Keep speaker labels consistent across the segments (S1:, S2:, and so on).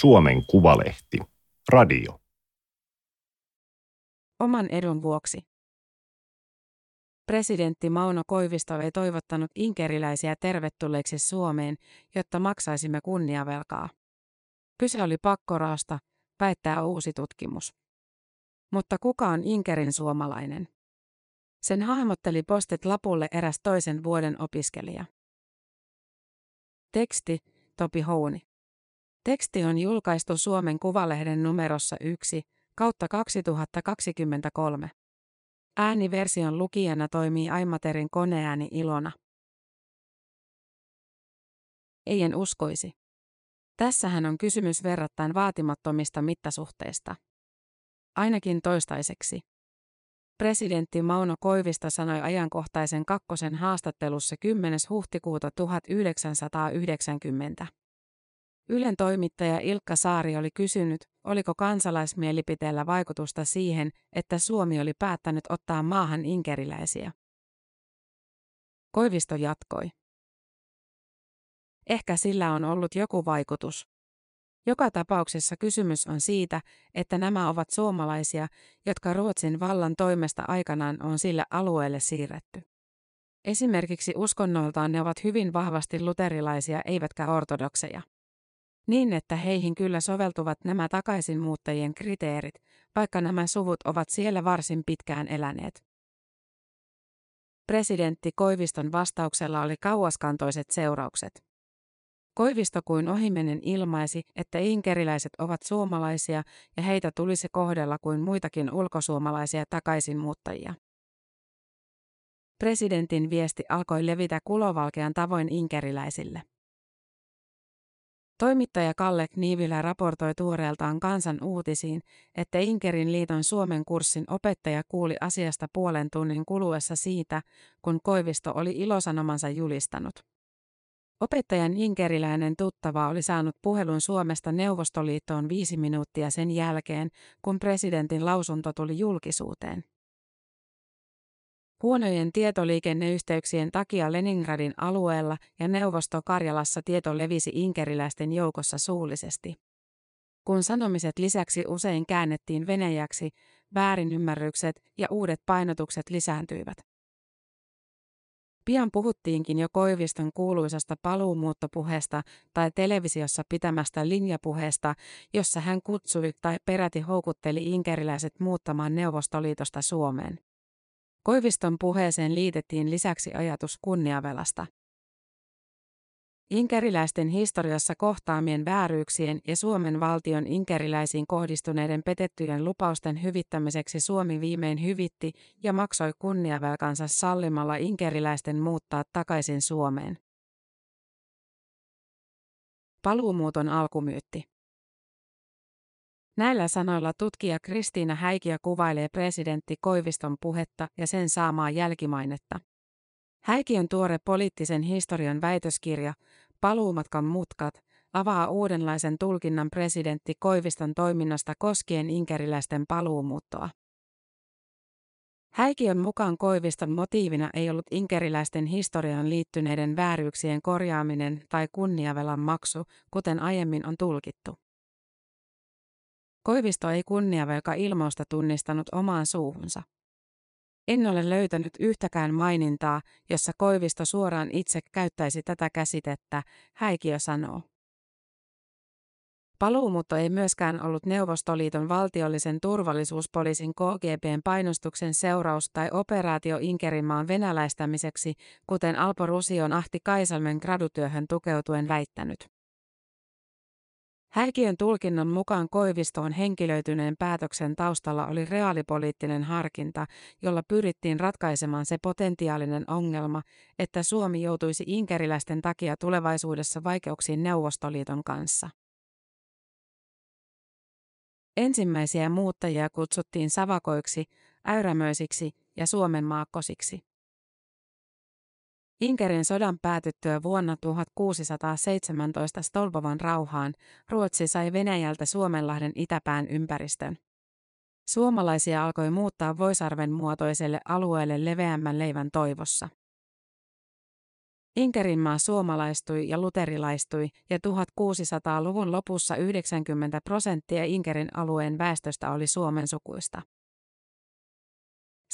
S1: Suomen Kuvalehti. Radio.
S2: Oman edun vuoksi. Presidentti Mauno Koivisto ei toivottanut inkeriläisiä tervetulleeksi Suomeen, jotta maksaisimme kunniavelkaa. Kyse oli pakkoraasta, väittää uusi tutkimus. Mutta kuka on Inkerin suomalainen? Sen hahmotteli postet lapulle eräs toisen vuoden opiskelija. Teksti, Topi Houni. Teksti on julkaistu Suomen Kuvalehden numerossa 1 kautta 2023. Ääniversion lukijana toimii Aimaterin koneääni Ilona. Ei en uskoisi. Tässähän on kysymys verrattain vaatimattomista mittasuhteista. Ainakin toistaiseksi. Presidentti Mauno Koivista sanoi ajankohtaisen kakkosen haastattelussa 10. huhtikuuta 1990. Ylen toimittaja Ilkka Saari oli kysynyt, oliko kansalaismielipiteellä vaikutusta siihen, että Suomi oli päättänyt ottaa maahan inkeriläisiä. Koivisto jatkoi. Ehkä sillä on ollut joku vaikutus. Joka tapauksessa kysymys on siitä, että nämä ovat suomalaisia, jotka Ruotsin vallan toimesta aikanaan on sille alueelle siirretty. Esimerkiksi uskonnoltaan ne ovat hyvin vahvasti luterilaisia eivätkä ortodokseja. Niin, että heihin kyllä soveltuvat nämä takaisinmuuttajien kriteerit, vaikka nämä suvut ovat siellä varsin pitkään eläneet. Presidentti Koiviston vastauksella oli kauaskantoiset seuraukset. Koivisto kuin ohimennen ilmaisi, että inkeriläiset ovat suomalaisia ja heitä tulisi kohdella kuin muitakin ulkosuomalaisia takaisinmuuttajia. Presidentin viesti alkoi levitä kulovalkean tavoin inkeriläisille. Toimittaja Kalle Niivilä raportoi tuoreeltaan kansan uutisiin, että Inkerin liiton Suomen kurssin opettaja kuuli asiasta puolen tunnin kuluessa siitä, kun Koivisto oli ilosanomansa julistanut. Opettajan inkeriläinen tuttava oli saanut puhelun Suomesta Neuvostoliittoon viisi minuuttia sen jälkeen, kun presidentin lausunto tuli julkisuuteen. Huonojen tietoliikenneyhteyksien takia Leningradin alueella ja Neuvosto-Karjalassa tieto levisi inkeriläisten joukossa suullisesti. Kun sanomiset lisäksi usein käännettiin venäjäksi, väärinymmärrykset ja uudet painotukset lisääntyivät. Pian puhuttiinkin jo Koiviston kuuluisasta paluumuuttopuheesta tai televisiossa pitämästä linjapuheesta, jossa hän kutsui tai peräti houkutteli inkeriläiset muuttamaan Neuvostoliitosta Suomeen. Koiviston puheeseen liitettiin lisäksi ajatus kunniavelasta. Inkeriläisten historiassa kohtaamien vääryyksien ja Suomen valtion inkeriläisiin kohdistuneiden petettyjen lupausten hyvittämiseksi Suomi viimein hyvitti ja maksoi kunniavelkansa sallimalla inkeriläisten muuttaa takaisin Suomeen. Paluumuuton alkumyytti. Näillä sanoilla tutkija Kristiina Häikiö kuvailee presidentti Koiviston puhetta ja sen saamaa jälkimainetta. Häikiön tuore poliittisen historian väitöskirja, Paluumatkan mutkat, avaa uudenlaisen tulkinnan presidentti Koiviston toiminnasta koskien inkeriläisten paluumuuttoa. Häikiön mukaan Koiviston motiivina ei ollut inkeriläisten historiaan liittyneiden vääryyksien korjaaminen tai kunniavelan maksu, kuten aiemmin on tulkittu. Koivisto ei kunniavelka ilmausta tunnistanut omaan suuhunsa. En ole löytänyt yhtäkään mainintaa, jossa Koivisto suoraan itse käyttäisi tätä käsitettä, Häikiö sanoo. Paluumuutto ei myöskään ollut Neuvostoliiton valtiollisen turvallisuuspoliisin KGBn painostuksen seuraus tai operaatio Inkerinmaan venäläistämiseksi, kuten Alpo Rusion Ahti Kaisalmen gradutyöhön tukeutuen väittänyt. Häikiön tulkinnan mukaan Koivistoon henkilöityneen päätöksen taustalla oli reaalipoliittinen harkinta, jolla pyrittiin ratkaisemaan se potentiaalinen ongelma, että Suomi joutuisi inkeriläisten takia tulevaisuudessa vaikeuksiin Neuvostoliiton kanssa. Ensimmäisiä muuttajia kutsuttiin savakoiksi, äyrämöisiksi ja Suomen maakkosiksi. Inkerin sodan päätyttyä vuonna 1617 Stolbovan rauhaan, Ruotsi sai Venäjältä Suomenlahden itäpään ympäristön. Suomalaisia alkoi muuttaa Voisarven muotoiselle alueelle leveämmän leivän toivossa. Inkerinmaa suomalaistui ja luterilaistui ja 1600-luvun lopussa 90 prosenttia Inkerin alueen väestöstä oli Suomen sukuista.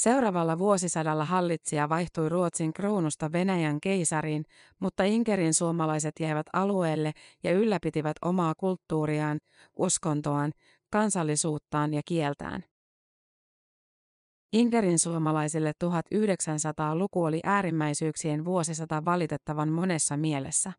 S2: Seuraavalla vuosisadalla hallitsija vaihtui Ruotsin kruunusta Venäjän keisariin, mutta Inkerin suomalaiset jäivät alueelle ja ylläpitivät omaa kulttuuriaan, uskontoaan, kansallisuuttaan ja kieltään. Inkerin suomalaisille 1900-luku oli äärimmäisyyksien vuosisata valitettavan monessa mielessä.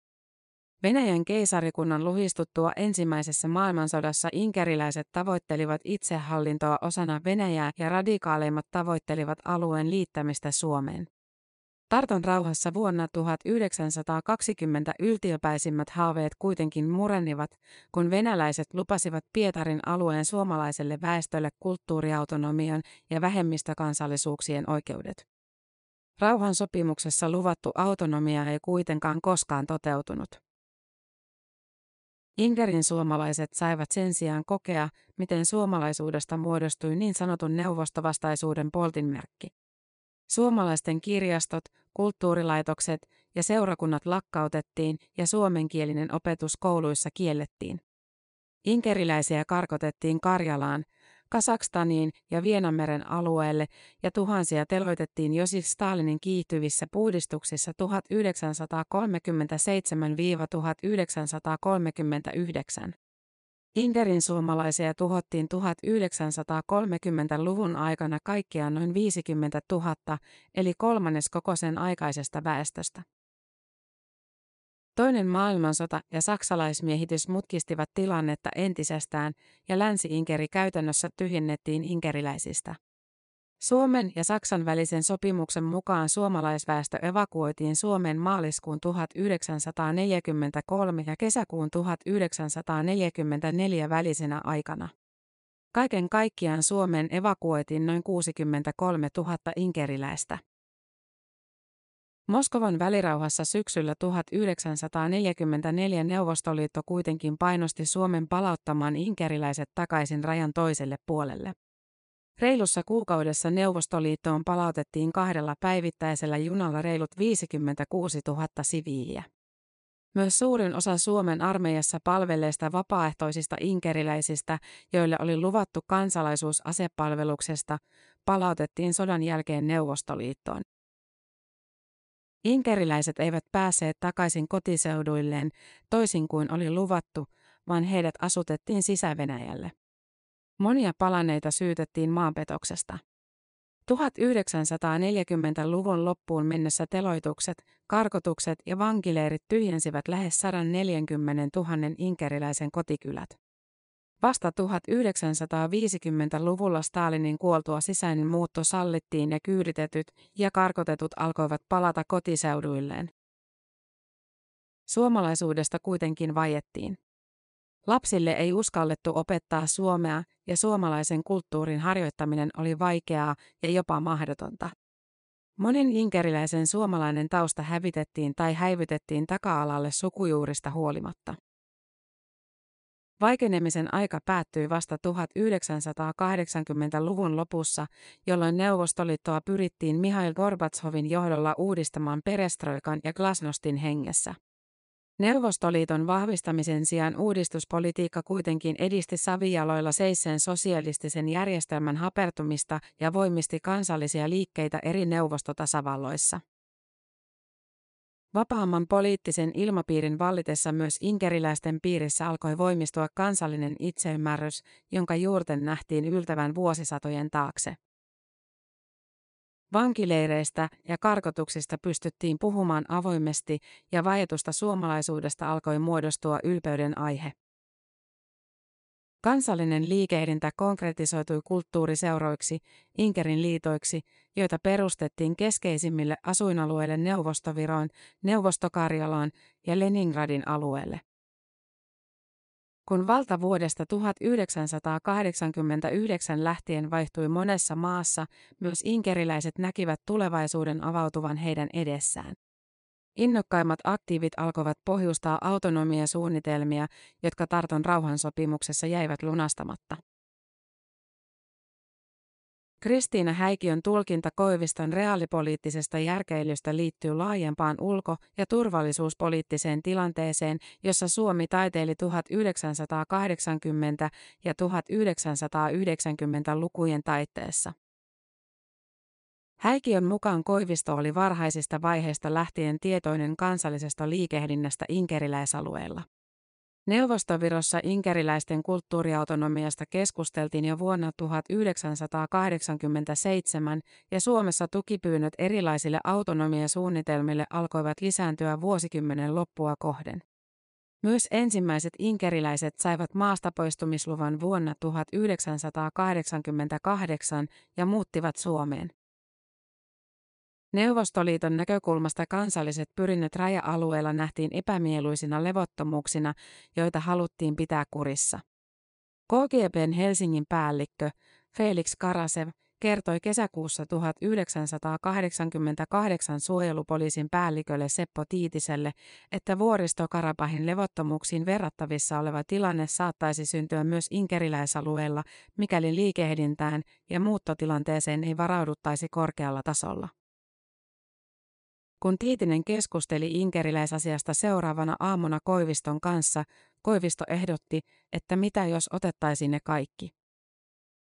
S2: Venäjän keisarikunnan luhistuttua ensimmäisessä maailmansodassa inkeriläiset tavoittelivat itsehallintoa osana Venäjää ja radikaaleimmat tavoittelivat alueen liittämistä Suomeen. Tarton rauhassa vuonna 1920 yltiöpäisimmät haaveet kuitenkin murenivat, kun venäläiset lupasivat Pietarin alueen suomalaiselle väestölle kulttuuriautonomian ja vähemmistökansallisuuksien oikeudet. Rauhan sopimuksessa luvattu autonomia ei kuitenkaan koskaan toteutunut. Ingerin suomalaiset saivat sen sijaan kokea, miten suomalaisuudesta muodostui niin sanotun neuvostovastaisuuden poltinmerkki. Suomalaisten kirjastot, kulttuurilaitokset ja seurakunnat lakkautettiin ja suomenkielinen opetus kouluissa kiellettiin. Inkeriläisiä karkotettiin Karjalaan, Kasakstaniin ja Vienanmeren alueelle ja tuhansia teloitettiin Josif Stalinin kiihtyvissä puhdistuksissa 1937-1939. Inderin suomalaisia tuhottiin 1930-luvun aikana kaikkiaan noin 50 000, eli kolmannes koko sen aikaisesta väestöstä. Toinen maailmansota ja saksalaismiehitys mutkistivat tilannetta entisestään ja Länsi-Inkeri käytännössä tyhjennettiin inkeriläisistä. Suomen ja Saksan välisen sopimuksen mukaan suomalaisväestö evakuoitiin Suomen maaliskuun 1943 ja kesäkuun 1944 välisenä aikana. Kaiken kaikkiaan Suomeen evakuoitiin noin 63 000 inkeriläistä. Moskovan välirauhassa syksyllä 1944 Neuvostoliitto kuitenkin painosti Suomen palauttamaan inkeriläiset takaisin rajan toiselle puolelle. Reilussa kuukaudessa Neuvostoliittoon palautettiin kahdella päivittäisellä junalla reilut 56 000 siviiliä. Myös suurin osa Suomen armeijassa palvelleista vapaaehtoisista inkeriläisistä, joille oli luvattu kansalaisuus asepalveluksesta, palautettiin sodan jälkeen Neuvostoliittoon. Inkeriläiset eivät päässeet takaisin kotiseuduilleen, toisin kuin oli luvattu, vaan heidät asutettiin sisävenäjälle. Monia palaneita syytettiin maanpetoksesta. 1940-luvun loppuun mennessä teloitukset, karkotukset ja vankileirit tyhjensivät lähes 140 000 inkeriläisen kotikylät. Vasta 1950-luvulla Stalinin kuoltua sisäinen muutto sallittiin ja kyyditetyt ja karkotetut alkoivat palata kotiseuduilleen. Suomalaisuudesta kuitenkin vajettiin. Lapsille ei uskallettu opettaa suomea ja suomalaisen kulttuurin harjoittaminen oli vaikeaa ja jopa mahdotonta. Monen inkeriläisen suomalainen tausta hävitettiin tai häivytettiin taka-alalle sukujuurista huolimatta. Vaikenemisen aika päättyi vasta 1980-luvun lopussa, jolloin Neuvostoliittoa pyrittiin Mihail Gorbatsovin johdolla uudistamaan perestroikan ja glasnostin hengessä. Neuvostoliiton vahvistamisen sijaan uudistuspolitiikka kuitenkin edisti savijaloilla seisseen sosialistisen järjestelmän hapertumista ja voimisti kansallisia liikkeitä eri neuvostotasavalloissa. Vapaamman poliittisen ilmapiirin vallitessa myös inkeriläisten piirissä alkoi voimistua kansallinen itseymmärrys, jonka juurten nähtiin yltävän vuosisatojen taakse. Vankileireistä ja karkotuksista pystyttiin puhumaan avoimesti ja vajetusta suomalaisuudesta alkoi muodostua ylpeyden aihe. Kansallinen liikehdintä konkretisoitui kulttuuriseuroiksi, Inkerin liitoiksi, joita perustettiin keskeisimmille asuinalueille Neuvostoviroon, Neuvostokarjalaan ja Leningradin alueelle. Kun valta vuodesta 1989 lähtien vaihtui monessa maassa, myös inkeriläiset näkivät tulevaisuuden avautuvan heidän edessään. Innokkaimmat aktiivit alkoivat pohjustaa autonomiasuunnitelmia, jotka Tarton rauhansopimuksessa jäivät lunastamatta. Kristiina Häikiön tulkinta Koiviston reaalipoliittisesta järkeilystä liittyy laajempaan ulko- ja turvallisuuspoliittiseen tilanteeseen, jossa Suomi taiteili 1980- ja 1990-lukujen taitteessa. Häikiön mukaan Koivisto oli varhaisista vaiheista lähtien tietoinen kansallisesta liikehdinnästä inkeriläisalueella. Neuvostovirossa inkeriläisten kulttuuriautonomiasta keskusteltiin jo vuonna 1987 ja Suomessa tukipyynnöt erilaisille autonomiasuunnitelmille alkoivat lisääntyä vuosikymmenen loppua kohden. Myös ensimmäiset inkeriläiset saivat maastapoistumisluvan vuonna 1988 ja muuttivat Suomeen. Neuvostoliiton näkökulmasta kansalliset pyrinnöt raja-alueella nähtiin epämieluisina levottomuuksina, joita haluttiin pitää kurissa. KGBn Helsingin päällikkö Felix Karasev kertoi kesäkuussa 1988 suojelupoliisin päällikölle Seppo Tiitiselle, että vuoristokarapahin levottomuuksiin verrattavissa oleva tilanne saattaisi syntyä myös inkeriläisalueella, mikäli liikehdintään ja muuttotilanteeseen ei varauduttaisi korkealla tasolla. Kun Tiitinen keskusteli inkeriläisasiasta seuraavana aamuna Koiviston kanssa, Koivisto ehdotti, että mitä jos otettaisiin ne kaikki.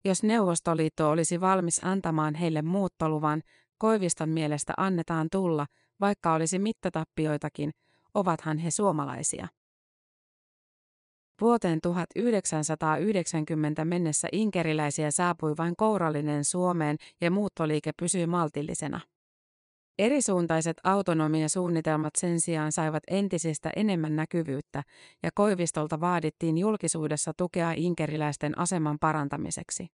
S2: Jos Neuvostoliitto olisi valmis antamaan heille muuttoluvan, Koiviston mielestä annetaan tulla, vaikka olisi mittatappioitakin, ovathan he suomalaisia. Vuoteen 1990 mennessä inkeriläisiä saapui vain kourallinen Suomeen ja muuttoliike pysyi maltillisena. Erisuuntaiset autonomiasuunnitelmat sen sijaan saivat entisistä enemmän näkyvyyttä, ja Koivistolta vaadittiin julkisuudessa tukea inkeriläisten aseman parantamiseksi.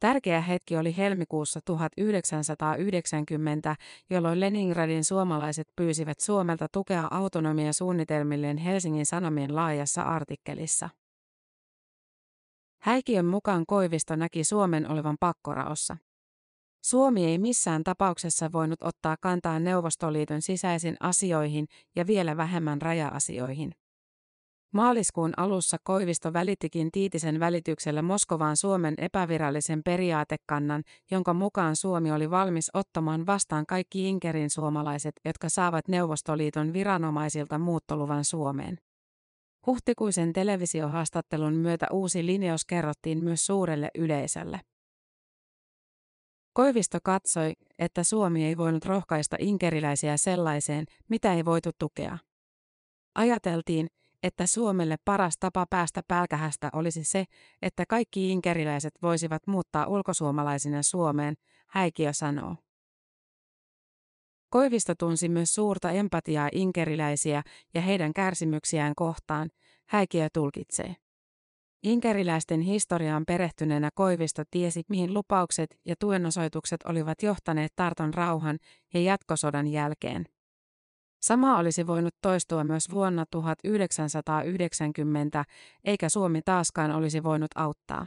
S2: Tärkeä hetki oli helmikuussa 1990, jolloin Leningradin suomalaiset pyysivät Suomelta tukea autonomiasuunnitelmilleen Helsingin Sanomien laajassa artikkelissa. Häikiön mukaan Koivisto näki Suomen olevan pakkoraossa. Suomi ei missään tapauksessa voinut ottaa kantaa Neuvostoliiton sisäisiin asioihin ja vielä vähemmän raja-asioihin. Maaliskuun alussa Koivisto välittikin Tiitisen välityksellä Moskovaan Suomen epävirallisen periaatekannan, jonka mukaan Suomi oli valmis ottamaan vastaan kaikki Inkerin suomalaiset, jotka saavat Neuvostoliiton viranomaisilta muuttoluvan Suomeen. Huhtikuisen televisiohaastattelun myötä uusi linjaus kerrottiin myös suurelle yleisölle. Koivisto katsoi, että Suomi ei voinut rohkaista inkeriläisiä sellaiseen, mitä ei voitu tukea. Ajateltiin, että Suomelle paras tapa päästä pälkähästä olisi se, että kaikki inkeriläiset voisivat muuttaa ulkosuomalaisina Suomeen, Häikiö sanoo. Koivisto tunsi myös suurta empatiaa inkeriläisiä ja heidän kärsimyksiään kohtaan, Häikiö tulkitsee. Inkeriläisten historiaan perehtyneenä Koivisto tiesi, mihin lupaukset ja tuenosoitukset olivat johtaneet Tarton rauhan ja jatkosodan jälkeen. Sama olisi voinut toistua myös vuonna 1990, eikä Suomi taaskaan olisi voinut auttaa.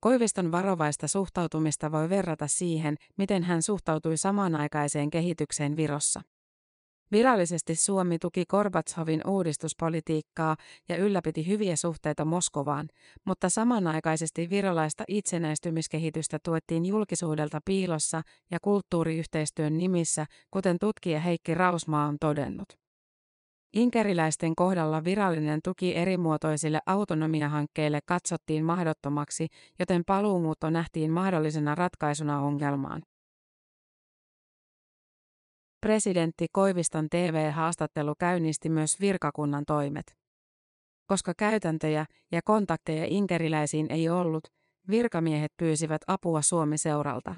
S2: Koiviston varovaista suhtautumista voi verrata siihen, miten hän suhtautui samanaikaiseen kehitykseen Virossa. Virallisesti Suomi tuki Gorbatsovin uudistuspolitiikkaa ja ylläpiti hyviä suhteita Moskovaan, mutta samanaikaisesti virolaista itsenäistymiskehitystä tuettiin julkisuudelta piilossa ja kulttuuriyhteistyön nimissä, kuten tutkija Heikki Rausmaa on todennut. Inkeriläisten kohdalla virallinen tuki erimuotoisille autonomiahankkeille katsottiin mahdottomaksi, joten paluumuutto nähtiin mahdollisena ratkaisuna ongelmaan. Presidentti Koiviston TV-haastattelu käynnisti myös virkakunnan toimet. Koska käytäntöjä ja kontakteja inkeriläisiin ei ollut, virkamiehet pyysivät apua Suomi-seuralta.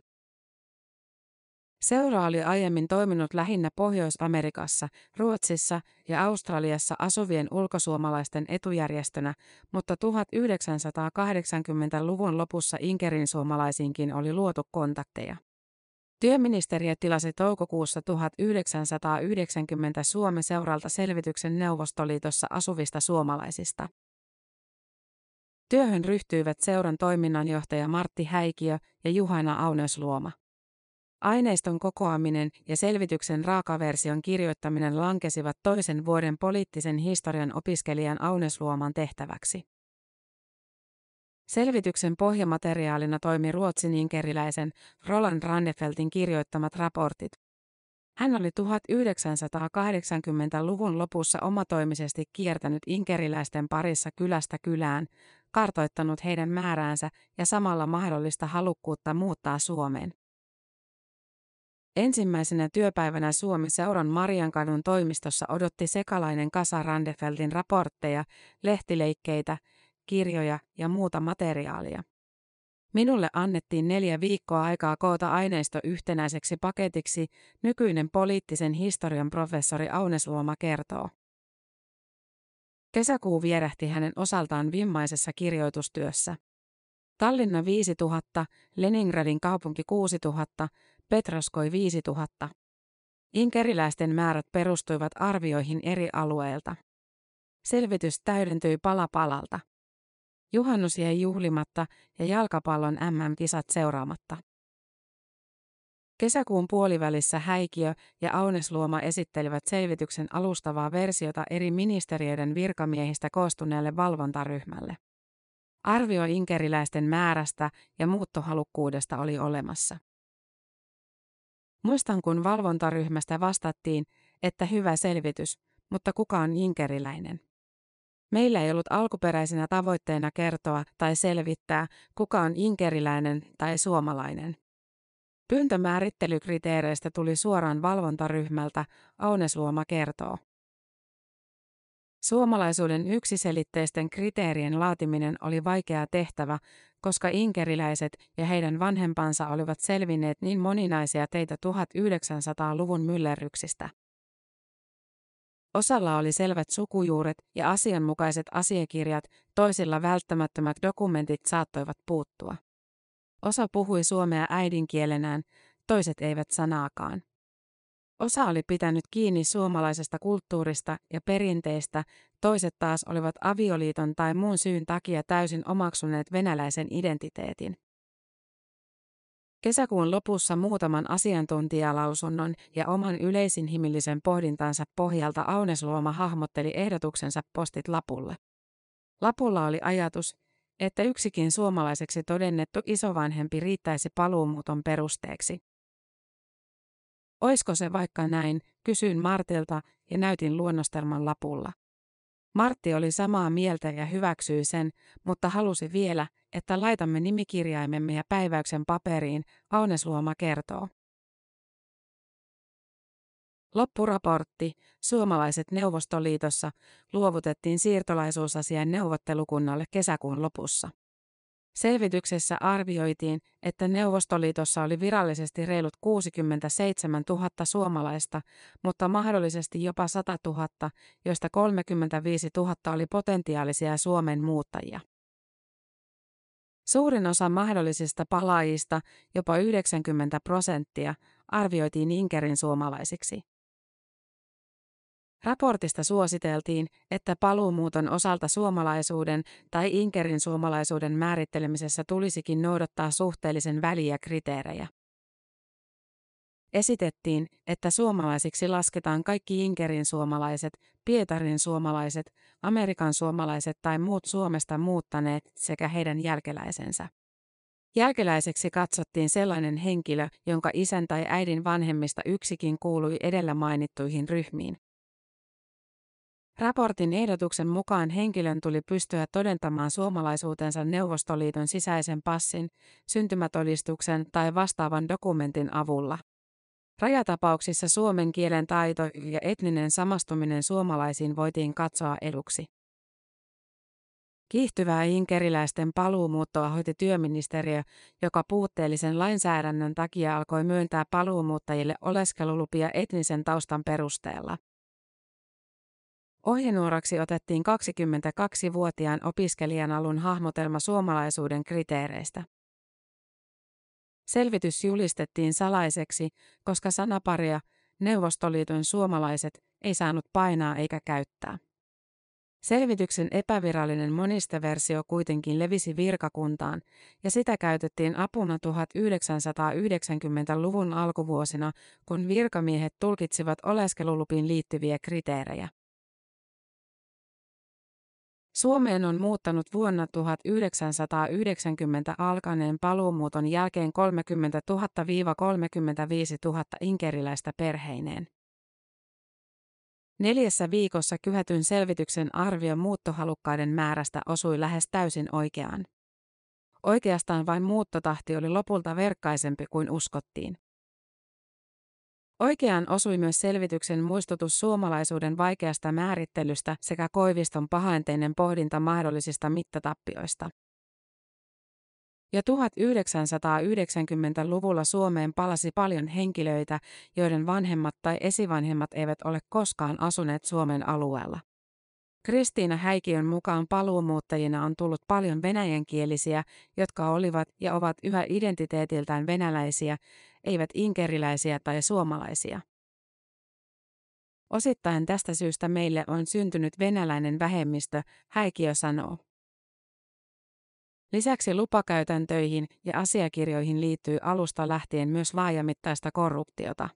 S2: Seura oli aiemmin toiminut lähinnä Pohjois-Amerikassa, Ruotsissa ja Australiassa asuvien ulkosuomalaisten etujärjestönä, mutta 1980-luvun lopussa Inkerin suomalaisiinkin oli luotu kontakteja. Työministeriö tilasi toukokuussa 1990 Suomi-seuralta selvityksen Neuvostoliitossa asuvista suomalaisista. Työhön ryhtyivät seuran toiminnanjohtaja Martti Häikiö ja Juhana Aunesluoma. Aineiston kokoaminen ja selvityksen raakaversion kirjoittaminen lankesivat toisen vuoden poliittisen historian opiskelijan Aunesluoman tehtäväksi. Selvityksen pohjamateriaalina toimi ruotsin inkeriläisen Roland Rannefeltin kirjoittamat raportit. Hän oli 1980-luvun lopussa omatoimisesti kiertänyt inkeriläisten parissa kylästä kylään, kartoittanut heidän määräänsä ja samalla mahdollista halukkuutta muuttaa Suomeen. Ensimmäisenä työpäivänä Suomi seuran Mariankadun toimistossa odotti sekalainen kasa Randefeltin raportteja, lehtileikkeitä, kirjoja ja muuta materiaalia. Minulle annettiin neljä viikkoa aikaa koota aineisto yhtenäiseksi paketiksi, nykyinen poliittisen historian professori Aunes Luoma kertoo. Kesäkuu vierähti hänen osaltaan vimmaisessa kirjoitustyössä. Tallinna 5000, Leningradin kaupunki 6000, Petroskoi 5000. Inkeriläisten määrät perustuivat arvioihin eri alueilta. Selvitys täydentyi pala palalta. Juhannus jäi juhlimatta ja jalkapallon MM-kisat seuraamatta. Kesäkuun puolivälissä Häikiö ja Aunesluoma esittelivät selvityksen alustavaa versiota eri ministeriöiden virkamiehistä koostuneelle valvontaryhmälle. Arvio inkeriläisten määrästä ja muuttohalukkuudesta oli olemassa. Muistan, kun valvontaryhmästä vastattiin, että hyvä selvitys, mutta kuka on inkeriläinen? Meillä ei ollut alkuperäisenä tavoitteena kertoa tai selvittää, kuka on inkeriläinen tai suomalainen. Pyyntö määrittelykriteereistä tuli suoraan valvontaryhmältä, Aunesluoma kertoo. Suomalaisuuden yksiselitteisten kriteerien laatiminen oli vaikea tehtävä, koska inkeriläiset ja heidän vanhempansa olivat selvinneet niin moninaisia teitä 1900-luvun myllerryksistä. Osalla oli selvät sukujuuret ja asianmukaiset asiakirjat, toisilla välttämättömät dokumentit saattoivat puuttua. Osa puhui suomea äidinkielenään, toiset eivät sanaakaan. Osa oli pitänyt kiinni suomalaisesta kulttuurista ja perinteistä, toiset taas olivat avioliiton tai muun syyn takia täysin omaksuneet venäläisen identiteetin. Kesäkuun lopussa muutaman asiantuntijalausunnon ja oman yleisinhimillisen pohdintansa pohjalta Aunesluoma hahmotteli ehdotuksensa postit lapulle. Lapulla oli ajatus, että yksikin suomalaiseksi todennettu isovanhempi riittäisi paluumuuton perusteeksi. Oisko se vaikka näin, kysyin Martilta ja näytin luonnostelman lapulla. Martti oli samaa mieltä ja hyväksyi sen, mutta halusi vielä, että laitamme nimikirjaimemme ja päiväyksen paperiin, Aunesluoma kertoo. Loppuraportti, Suomalaiset Neuvostoliitossa, luovutettiin siirtolaisuusasian neuvottelukunnalle kesäkuun lopussa. Selvityksessä arvioitiin, että Neuvostoliitossa oli virallisesti reilut 67 000 suomalaista, mutta mahdollisesti jopa 100 000, joista 35 000 oli potentiaalisia Suomen muuttajia. Suurin osa mahdollisista palaajista, jopa 90 prosenttia, arvioitiin Inkerin suomalaisiksi. Raportista suositeltiin, että paluumuuton osalta suomalaisuuden tai Inkerin suomalaisuuden määrittelemisessä tulisikin noudattaa suhteellisen väliä kriteerejä. Esitettiin, että suomalaisiksi lasketaan kaikki Inkerin suomalaiset, Pietarin suomalaiset, Amerikan suomalaiset tai muut Suomesta muuttaneet sekä heidän jälkeläisensä. Jälkeläiseksi katsottiin sellainen henkilö, jonka isän tai äidin vanhemmista yksikin kuului edellä mainittuihin ryhmiin. Raportin ehdotuksen mukaan henkilön tuli pystyä todentamaan suomalaisuutensa Neuvostoliiton sisäisen passin, syntymätodistuksen tai vastaavan dokumentin avulla. Rajatapauksissa suomen kielen taito ja etninen samastuminen suomalaisiin voitiin katsoa eduksi. Kiihtyvää inkeriläisten paluumuuttoa hoiti työministeriö, joka puutteellisen lainsäädännön takia alkoi myöntää paluumuuttajille oleskelulupia etnisen taustan perusteella. Ohjenuoraksi otettiin 22-vuotiaan opiskelijan alun hahmotelma suomalaisuuden kriteereistä. Selvitys julistettiin salaiseksi, koska sanaparia Neuvostoliiton suomalaiset ei saanut painaa eikä käyttää. Selvityksen epävirallinen monisteversio kuitenkin levisi virkakuntaan, ja sitä käytettiin apuna 1990-luvun alkuvuosina, kun virkamiehet tulkitsivat oleskelulupiin liittyviä kriteerejä. Suomeen on muuttanut vuonna 1990 alkaneen paluumuuton jälkeen 30 000-35 000 inkeriläistä perheineen. Neljässä viikossa kyhätyn selvityksen arvio muuttohalukkaiden määrästä osui lähes täysin oikeaan. Oikeastaan vain muuttotahti oli lopulta verkkaisempi kuin uskottiin. Oikeaan osui myös selvityksen muistutus suomalaisuuden vaikeasta määrittelystä sekä Koiviston pahaenteinen pohdinta mahdollisista mittatappioista. Jo 1990-luvulla Suomeen palasi paljon henkilöitä, joiden vanhemmat tai esivanhemmat eivät ole koskaan asuneet Suomen alueella. Kristiina Häikiön mukaan paluumuuttajina on tullut paljon venäjänkielisiä, jotka olivat ja ovat yhä identiteetiltään venäläisiä, eivät inkeriläisiä tai suomalaisia. Osittain tästä syystä meille on syntynyt venäläinen vähemmistö, Häikiö sanoo. Lisäksi lupakäytäntöihin ja asiakirjoihin liittyy alusta lähtien myös laajamittaista korruptiota.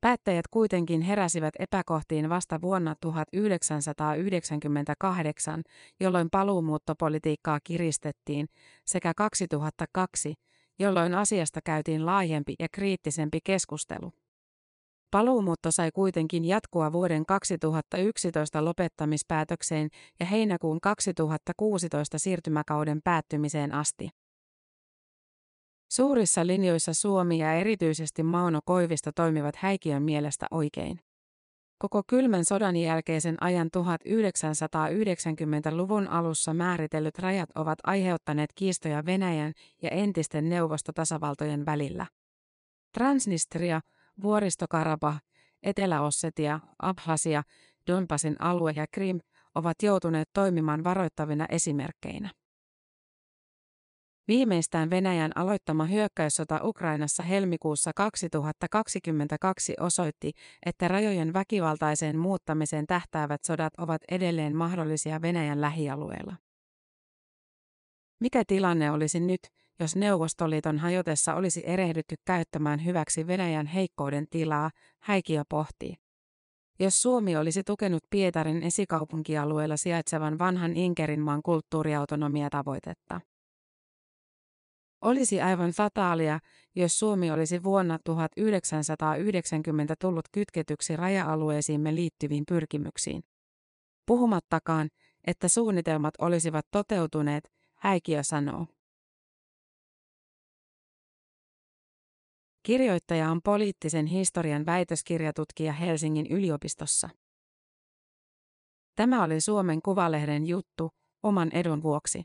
S2: Päättäjät kuitenkin heräsivät epäkohtiin vasta vuonna 1998, jolloin paluumuuttopolitiikkaa kiristettiin, sekä 2002, jolloin asiasta käytiin laajempi ja kriittisempi keskustelu. Paluumuutto sai kuitenkin jatkua vuoden 2011 lopettamispäätökseen ja heinäkuun 2016 siirtymäkauden päättymiseen asti. Suurissa linjoissa Suomi ja erityisesti Mauno Koivisto toimivat häikiön mielestä oikein. Koko kylmän sodan jälkeisen ajan 1990-luvun alussa määritellyt rajat ovat aiheuttaneet kiistoja Venäjän ja entisten neuvostotasavaltojen välillä. Transnistria, Vuoristokarabah, Etelä-Ossetia, Abhasia, Donbasin alue ja Krim ovat joutuneet toimimaan varoittavina esimerkkeinä. Viimeistään Venäjän aloittama hyökkäyssota Ukrainassa helmikuussa 2022 osoitti, että rajojen väkivaltaiseen muuttamiseen tähtäävät sodat ovat edelleen mahdollisia Venäjän lähialueella. Mikä tilanne olisi nyt, jos Neuvostoliiton hajotessa olisi erehdytty käyttämään hyväksi Venäjän heikkouden tilaa, Häikiö pohtii. Jos Suomi olisi tukenut Pietarin esikaupunkialueella sijaitsevan vanhan Inkerinmaan kulttuuriautonomia-tavoitetta. Olisi aivan fataalia, jos Suomi olisi vuonna 1990 tullut kytketyksi raja-alueisiimme liittyviin pyrkimyksiin. Puhumattakaan, että suunnitelmat olisivat toteutuneet, Häikiö sanoo. Kirjoittaja on poliittisen historian väitöskirjatutkija Helsingin yliopistossa. Tämä oli Suomen Kuvalehden juttu, oman edun vuoksi.